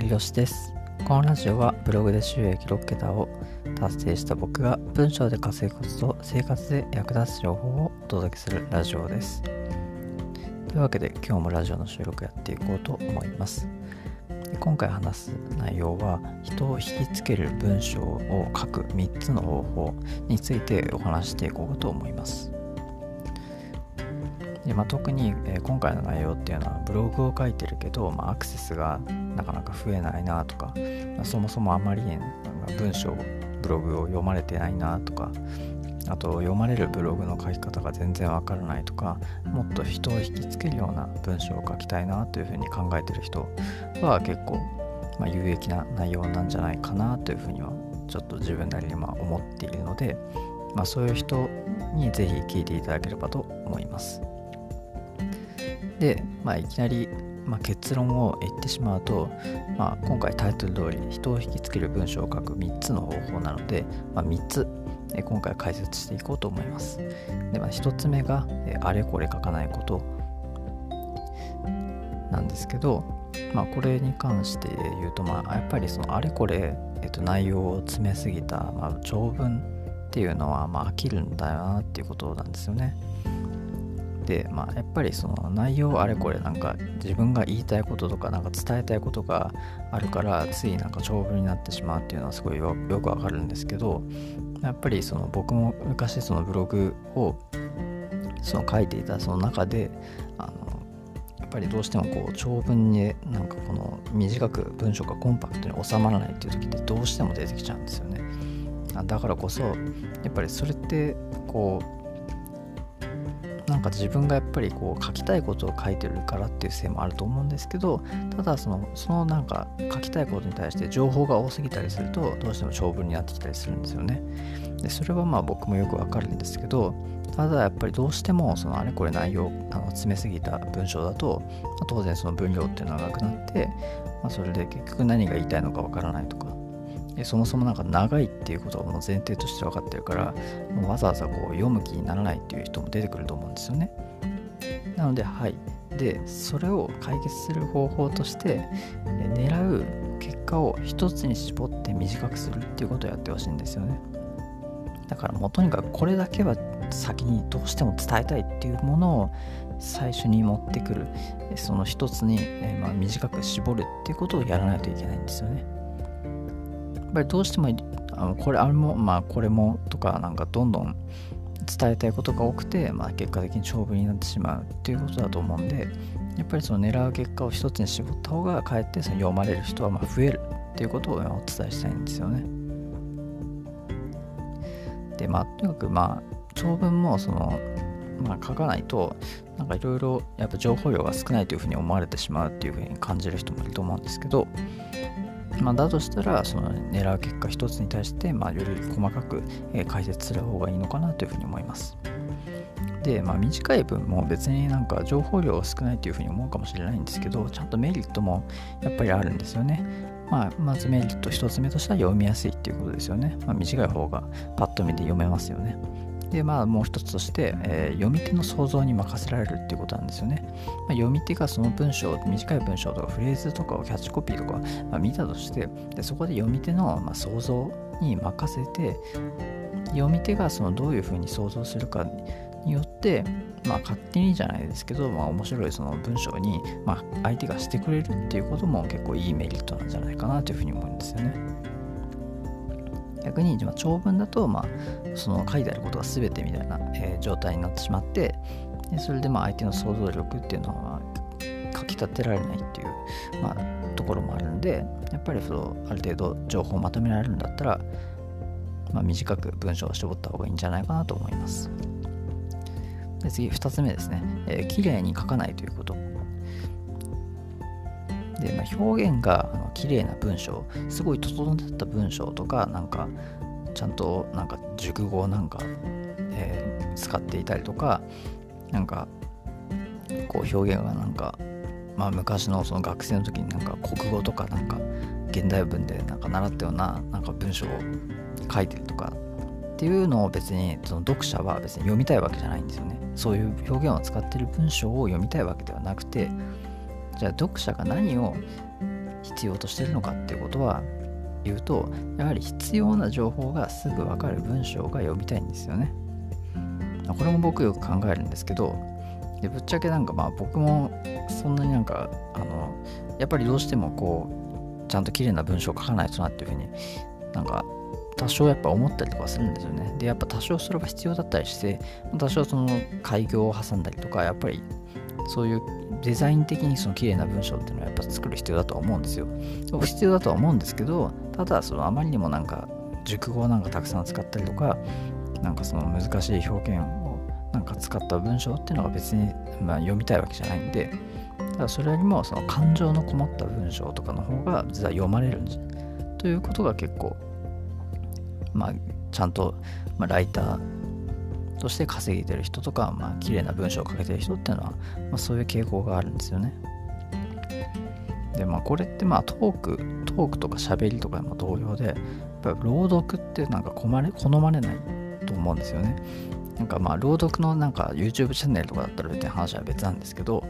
成吉です。このラジオはブログで収益6桁を達成した僕が文章で稼ぐコツと生活で役立つ情報をお届けするラジオです。というわけで今日もラジオの収録やっていこうと思います。今回話す内容は人を引きつける文章を書く3つの方法についてお話していこうと思います。で、まあ、特に、えー、今回の内容っていうのはブログを書いてるけど、まあ、アクセスがなかなか増えないなとか、まあ、そもそもあまり文章ブログを読まれてないなとかあと読まれるブログの書き方が全然わからないとかもっと人を引きつけるような文章を書きたいなというふうに考えてる人は結構、まあ、有益な内容なんじゃないかなというふうにはちょっと自分なりにま思っているので、まあ、そういう人にぜひ聞いていただければと思います。で、まあ、いきなり、まあ、結論を言ってしまうと、まあ、今回タイトル通り人を引きつける文章を書く3つの方法なので、まあ、3つ今回解説していこうと思います。で、まあ、1つ目があれこれ書かないことなんですけど、まあ、これに関して言うと、まあ、やっぱりそのあれこれ、えっと、内容を詰めすぎた、まあ、長文っていうのは、まあ、飽きるんだよなっていうことなんですよね。で、まあ、やっぱりその内容あれこれなんか自分が言いたいこととかなんか伝えたいことがあるからついなんか長文になってしまうっていうのはすごいよくわかるんですけどやっぱりその僕も昔そのブログをその書いていたその中であのやっぱりどうしてもこう長文になんかこの短く文章がコンパクトに収まらないっていう時ってどうしても出てきちゃうんですよね。だからこそやっぱりそれってこうなんか自分がやっぱりこう書きたいことを書いてるからっていうせいもあると思うんですけどただそのそのなんか書きたいことに対して情報が多すぎたりするとどうしても長文になってきたりするんですよね。でそれはまあ僕もよくわかるんですけどただやっぱりどうしてもそのあれこれ内容あの詰めすぎた文章だと、まあ、当然その分量っていうのがなくなって、まあ、それで結局何が言いたいのかわからないとかそもそもなんか長いっていうことはもう前提として分かってるからもうわざわざこう読む気にならないっていう人も出てくると思うんですよね。なのではい。でそれを解決する方法として狙う結果を一つに絞って短くするっていうことをやってほしいんですよね。だからもうとにかくこれだけは先にどうしても伝えたいっていうものを最初に持ってくる。その一つに、えまあ、短く絞るっていうことをやらないといけないんですよね。っぱりどうしてもあのこれあれもまあこれもとかなんかどんどん伝えたいことが多くて、まあ、結果的に長文になってしまうっていうことだと思うんでやっぱりその狙う結果を一つに絞った方がかえってその読まれる人はま増えるっていうことをお伝えしたいんですよね。でまあとにかくまあ長文もそのまあ書かないとなんかいろいろやっぱ情報量が少ないというふうに思われてしまうっていうふうに感じる人もいると思うんですけどまあ、だとしたら、その狙う結果一つに対して、まあ、より細かく、え解説する方がいいのかなというふうに思います。で、まあ、短い分も別になんか情報量が少ないというふうに思うかもしれないんですけど、ちゃんとメリットもやっぱりあるんですよね。まあ、まずメリット一つ目としては読みやすいっていうことですよね。まあ、短い方がパッと見て読めますよね。で、まあ、もう一つとして、えー、読み手の想像に任せられるっていうことなんですよね。まあ、読み手がその文章、短い文章とかフレーズとかをキャッチコピーとか、まあ、見たとしてで、そこで読み手の、ま、想像に任せて、読み手がそのどういうふうに想像するかによって、まあ、勝手にじゃないですけど、まあ、面白いその文章に、ま、相手がしてくれるっていうことも結構いいメリットなんじゃないかなというふうに思うんですよね。逆に長文だと、まあ、その書いてあることが全てみたいな、えー、状態になってしまってでそれでまあ相手の想像力っていうのは書き立てられないっていう、まあ、ところもあるんでやっぱりそのある程度情報をまとめられるんだったら、まあ、短く文章を絞った方がいいんじゃないかなと思います。で次2つ目ですね、えー、綺麗に書かないということ。で、まあ、表現があの綺麗な文章すごい整った文章とかなんかちゃんとなんか熟語なんか、えー、使っていたりとかなんかこう表現がなんかまあ昔のその学生の時になんか国語とかなんか現代文でなんか習ったようななんか文章を書いてるとかっていうのを別にその読者は別に読みたいわけじゃないんですよね。そういう表現を使ってる文章を読みたいわけではなくてじゃあ読者が何を必要としてるのかっていうことは言うとやはり必要な情報がすぐ分かる文章が読みたいんですよね。これも僕よく考えるんですけどでぶっちゃけなんかまあ僕もそんなになんかあのやっぱりどうしてもこうちゃんと綺麗な文章を書かないとなっていうふうになんか多少やっぱ思ったりとかするんですよね。でやっぱ多少それが必要だったりして多少その開業を挟んだりとかやっぱりそういうデザイン的にその綺麗な文章っていうのはやっぱ作る必要だとは思うんですよ。必要だとは思うんですけどただそのあまりにもなんか熟語なんかたくさん使ったりとかなんかその難しい表現をなんか使った文章っていうのが別に、まあ、読みたいわけじゃないんでただそれよりもその感情のこもった文章とかの方が実は読まれるんじゃということが結構まあちゃんと、まあ、ライターとして稼げてる人とか、まあ綺麗な文章を書けてる人っていうのは、まあ、そういう傾向があるんですよね。でまあこれってまあトークトークとか喋りとかも同様でやっぱ朗読ってなんか好まれ好まれないと思うんですよね。なんかまあ朗読のなんか YouTube チャンネルとかだったら別に話は別なんですけど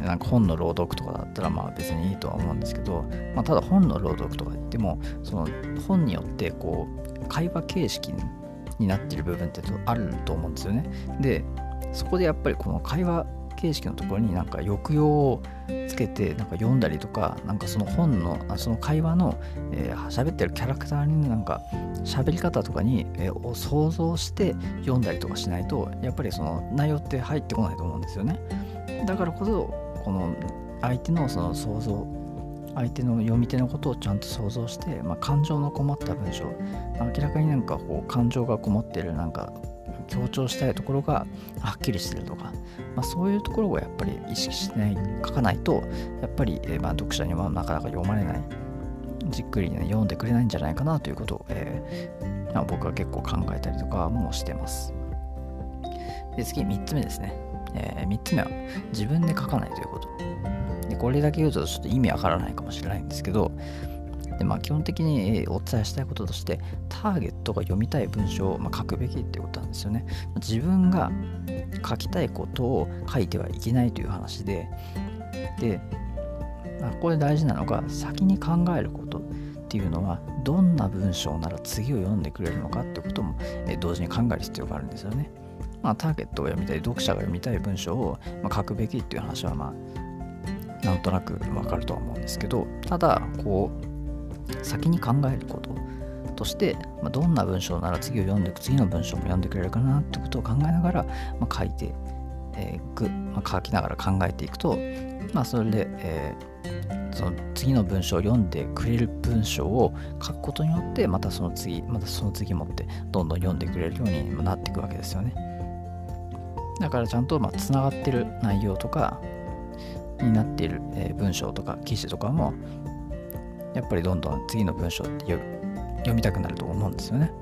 なんか本の朗読とかだったらまあ別にいいとは思うんですけど、まあ、ただ本の朗読とか言ってもその本によってこう会話形式になってる部分ってあると思うんですよね。でそこでやっぱりこの会話形式のところになんか抑揚をつけてなんか読んだりとかなんかその本のその会話のえー、喋ってるキャラクターになんか喋り方とかに、えー、を想像して読んだりとかしないとやっぱりその内容って入ってこないと思うんですよねだからこそこの相手のその想像相手の読み手のことをちゃんと想像して、まあ、感情のこもった文章。明らかになんかこう感情がこもってるなんか強調したいところがはっきりしてるとか、まあ、そういうところをやっぱり意識しない書かないとやっぱり、え、まあ読者にはなかなか読まれない。じっくり、ね、読んでくれないんじゃないかなということを、えーまあ、僕は結構考えたりとかもしてます。で次3つ目ですね、えー、3つ目は自分で書かないということ。これだけ言うとちょっと意味わからないかもしれないんですけどでまあ、基本的にお伝えしたいこととしてターゲットが読みたい文章をま書くべきっていうことなんですよね自分が書きたいことを書いてはいけないという話ででここで大事なのが先に考えることっていうのはどんな文章なら次を読んでくれるのかってこともえ同時に考える必要があるんですよね。まあ、ターゲットを読みたい読者が読みたい文章を、ま書くべきっていう話はまあなんとなくわかるとは思うんですけどただこう先に考えることとして、まあ、どんな文章なら次を読んでく次の文章も読んでくれるかなってことを考えながら、まあ、書いてえーまあ、書きながら考えていくと、まあ、それで、えー、その次の文章を読んでくれる文章を書くことによってまたその次またその次もってどんどん読んでくれるようになっていくわけですよね。だからちゃんとつながってる内容とかになっている、え、文章とか記事とかもやっぱりどんどん次の文章って読みたくなると思うんですよね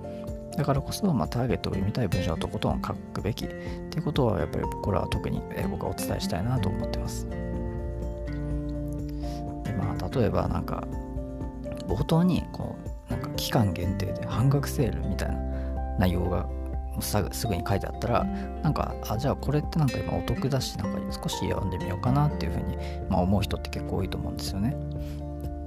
だからこそ、まあ、ターゲットを読みたい文章をとことん書くべきっていうことはやっぱりこれは特に、え僕はお伝えしたいなと思ってます。でまあ、例えばなんか冒頭にこうなんか期間限定で半額セールみたいな内容がすぐに書いてあったらなんかあじゃあこれってなんか今お得だしなんか少し読んでみようかなっていうふうに、まあ、思う人って結構多いと思うんですよね。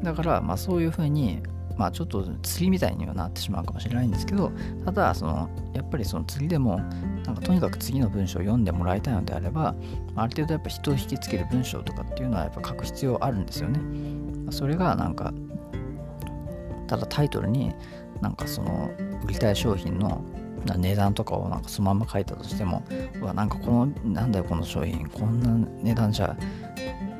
だからまあそういうふうにまあちょっと釣りみたいにはなってしまうかもしれないんですけどただそのやっぱりその釣りでもなんかとにかく次の文章を読んでもらいたいのであればある程度やっぱ人を引きつける文章とかっていうのはやっぱ書く必要あるんですよね。それがなんかただタイトルになんかその売りたい商品の値段とかをなんかそのまま書いたとしてもうわなんかこのなんだよこの商品こんな値段じゃ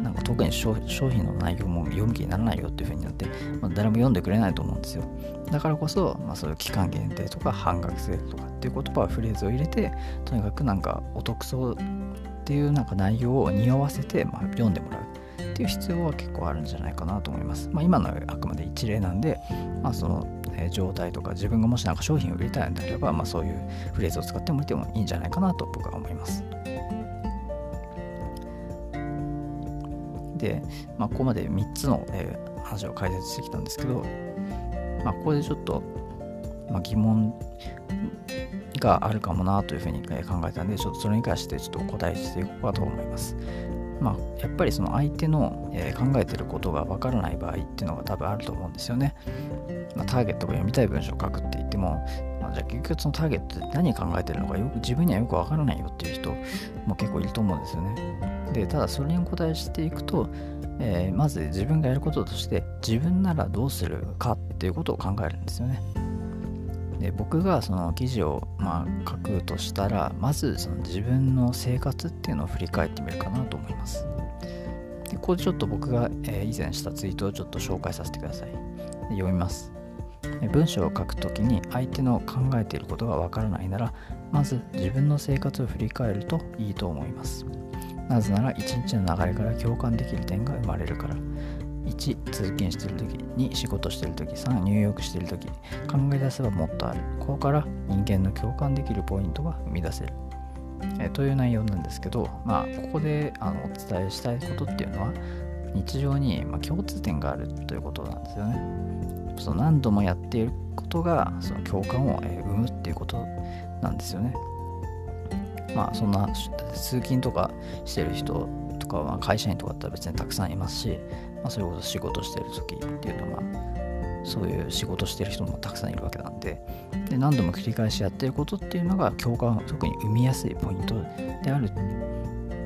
なんか特に商品の内容も読む気にならないよっていう風になって、まあ、誰も読んでくれないと思うんですよ。だからこそ、まあ、そういう期間限定とか半額セールとかっていう言葉はフレーズを入れて、とにかくなんかお得そうっていうなんか内容を匂わせて、まあ、読んでもらうっていう必要は結構あるんじゃないかなと思います。まあ、今のはあくまで一例なんで、まあ、その、え状態とか自分がもしなんか商品を売りたいのであれば、まあ、そういうフレーズを使ってみてもいいんじゃないかなと僕は思います。で、まあ、ここまで3つの、えー、話を解説してきたんですけど、まあ、ここでちょっと、まあ、疑問があるかもなというふうに考えたんで、ちょっとそれに関してちょっと答えしていこうかと思います。まあ、やっぱりその相手の、え、考えてることがわからない場合っていうのが多分あると思うんですよね。まあ、ターゲットが読みたい文章を書くって言っても、まあ、じゃあ結局そのターゲットって何考えてるのかよく自分にはよくわからないよっていう人も結構いると思うんですよね。で、ただそれにお答えしていくと、えー、まず自分がやることとして自分ならどうするかっていうことを考えるんですよね。で僕がその記事をまあ書くとしたらまずその自分の生活っていうのを振り返ってみるかなと思います。でここでちょっと僕が、以前したツイートをちょっと紹介させてください。読みます。文章を書くときに相手の考えていることがわからないならまず自分の生活を振り返るといいと思います。なぜなら一日の流れから共感できる点が生まれるから。1通勤してる時2仕事してる時3入浴してる時考え出せばもっとある。ここから人間の共感できるポイントが生み出せる、えという内容なんですけどまあここであのお伝えしたいことっていうのは日常に、ま共通点があるということなんですよね。その何度もやっていることがその共感を、え生むっていうことなんですよね。まあそんな通勤とかしてる人とかは会社員とかだったら別にたくさんいますし、まあ、それこそ仕事してる時っていうのは、そういう仕事してる人もたくさんいるわけなんでで何度も繰り返しやってることっていうのが共感を特に生みやすいポイントである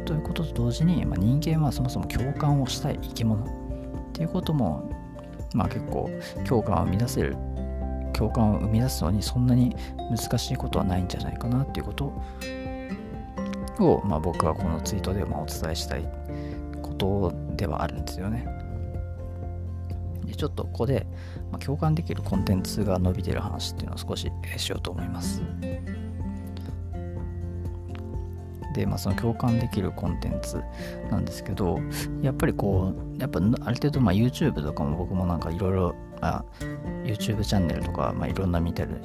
ということと同時に、まあ、人間はそもそも共感をしたい生き物っていうことも、まあ、結構共感を生み出せる共感を生み出すのにそんなに難しいことはないんじゃないかなっていうことを、まあ、僕はこのツイートでまお伝えしたいことではあるんですよね。ちょっとここで、まあ、共感できるコンテンツが伸びてる話っていうのを少ししようと思います。で、まあ、その共感できるコンテンツなんですけど、やっぱりこう、やっぱある程度、まあ、YouTube とかも僕もなんかいろいろ、YouTube チャンネルとか、まあ、いろんな見てる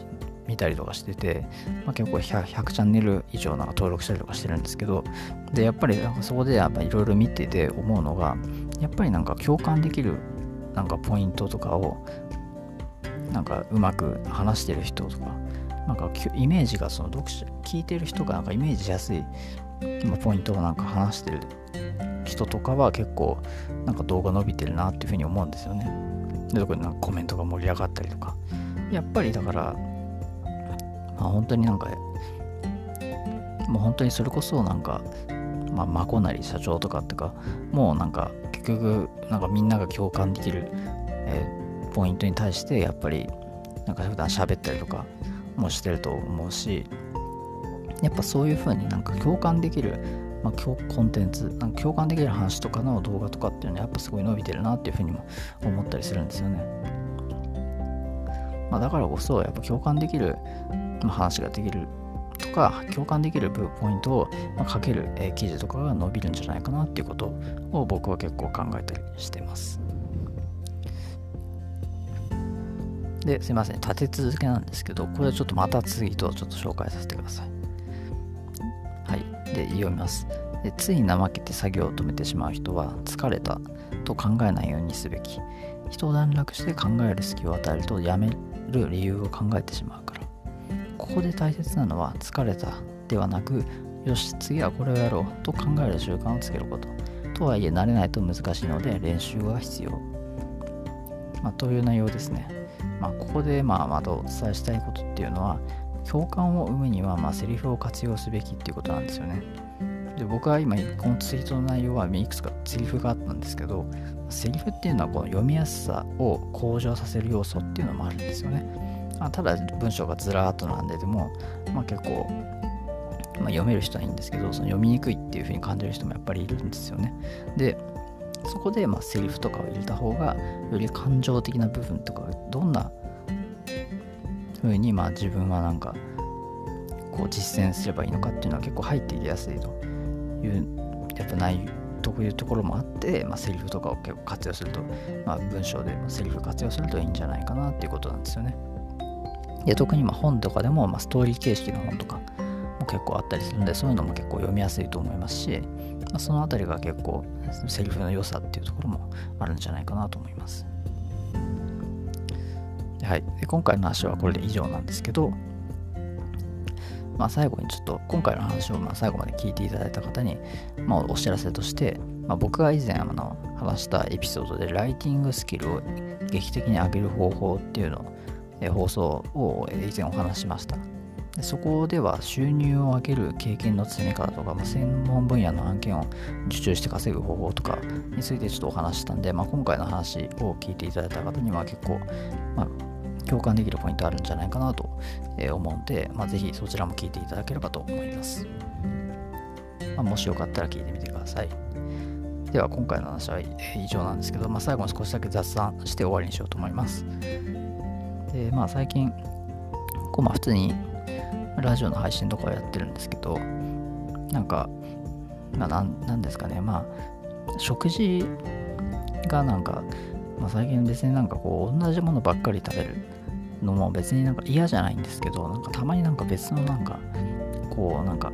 見たりとかしてて、まあ、結構 100, 100, チャンネル以上なんか登録したりとかしてるんですけどでやっぱりなんかそこでやっぱいろいろ見てて思うのがやっぱりなんか共感できるなんかポイントとかをなんかうまく話してる人とかなんかイメージがその読者聞いてる人がなんかイメージしやすいポイントをなんか話してる人とかは結構なんか動画伸びてるなっていうふうに思うんですよね。で特になんかコメントが盛り上がったりとかやっぱりだからまあ、本当になんかもう本当にそれこそなんか、まあ、マコなり社長とかってかもうなんか結局なんかみんなが共感できる、えー、ポイントに対してやっぱりなんか普段喋ったりとかもしてると思うしやっぱそういう風になんか共感できる、まあ、コンテンツなんか共感できる話とかの動画とかっていうのはやっぱすごい伸びてるなっていう風にも思ったりするんですよね。まあ、だからこそやっぱ共感できる話ができるか共感できるポイントを、ま書ける、え記事とかが伸びるんじゃないかなっていうことを僕は結構考えたりしてます。で、すいません、立て続けなんですけど、これちょっとまたツイートをちょっと紹介させてください。はい。で、読みます。でつい怠けて作業を止めてしまう人は疲れたと考えないようにすべき。人を段落して考える隙を与えるとやめる理由を考えてしまうから。ここで大切なのは疲れたではなくよし次はこれをやろうと考える習慣をつけること。とはいえ慣れないと難しいので練習が必要、まあ、という内容ですね、まあ、ここでまあまたお伝えしたいことっていうのは共感を生むにはまあセリフを活用すべきっていうことなんですよね。で僕は今このツイートの内容はいくつかセリフがあったんですけどセリフっていうのはこの読みやすさを向上させる要素っていうのもあるんですよね。まあ、ただ文章がずらーっと並んでても、まあ、結構、まあ、読める人はいいんですけどその読みにくいっていう風に感じる人もやっぱりいるんですよねでそこでまあセリフとかを入れた方がより感情的な部分とかどんな風にまあ自分はなんかこう実践すればいいのかっていうのは結構入っていきやすいというやっぱないというところもあって、まあ、セリフとかを結構活用すると、まあ、文章でセリフ活用するといいんじゃないかなっていうことなんですよね。で特にま本とかでも、ま、ストーリー形式の本とかも結構あったりするんでそういうのも結構読みやすいと思いますし、まあ、そのあたりが結構セリフの良さっていうところもあるんじゃないかなと思います。はい、で今回の話はこれで以上なんですけど、まあ、最後にちょっと今回の話をまあ最後まで聞いていただいた方に、まあ、お知らせとして、まあ、僕が以前あの話したエピソードでライティングスキルを劇的に上げる方法っていうのを、放送を以前お話しましたでそこでは収入を上げる経験の積み方とか、まあ、専門分野の案件を受注して稼ぐ方法とかについてちょっとお話したんで、まあ、今回の話を聞いていただいた方には結構、まあ、共感できるポイントあるんじゃないかなと思うんで、まあ、ぜひそちらも聞いていただければと思います。まあ、もしよかったら聞いてみてください。では今回の話は以上なんですけど、まあ、最後に少しだけ雑談して終わりにしようと思います。でまあ最近こうまあ普通にラジオの配信とかをやってるんですけどなんか、まあ、なんですかねまあ食事がなんか、まあ、最近別になんかこう同じものばっかり食べるのも別になんか嫌じゃないんですけどなんかたまになんか別のなんかこうなんか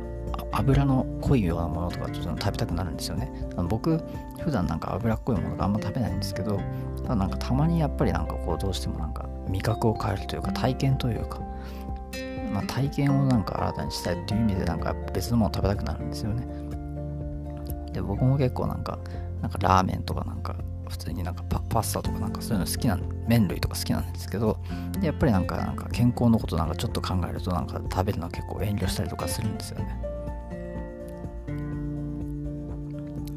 油の濃いようなものとかちょっと食べたくなるんですよね。あの僕普段なんか脂っこいものがあんま食べないんですけどただなんかたまにやっぱりなんかこうどうしてもなんか味覚を変えるというか体験というか、まあ、体験をなんか新たにしたいっていう意味でなんか別のもの食べたくなるんですよね。で僕も結構なんかなんかラーメンとかなんか普通になんかパパスタとかなんかそういうの好きな麺類とか好きなんですけどやっぱりなんかなんか健康のことなんかちょっと考えるとなんか食べるのは結構遠慮したりとかするんですよね。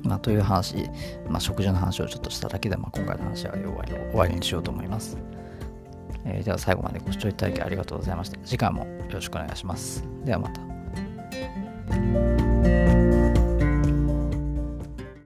まあ、という話、まあ、食事の話をちょっとしただけで、まあ、今回の話は終わり終わりにしようと思います。えー、では最後までご視聴いただきありがとうございました。次回もよろしくお願いします。ではまた。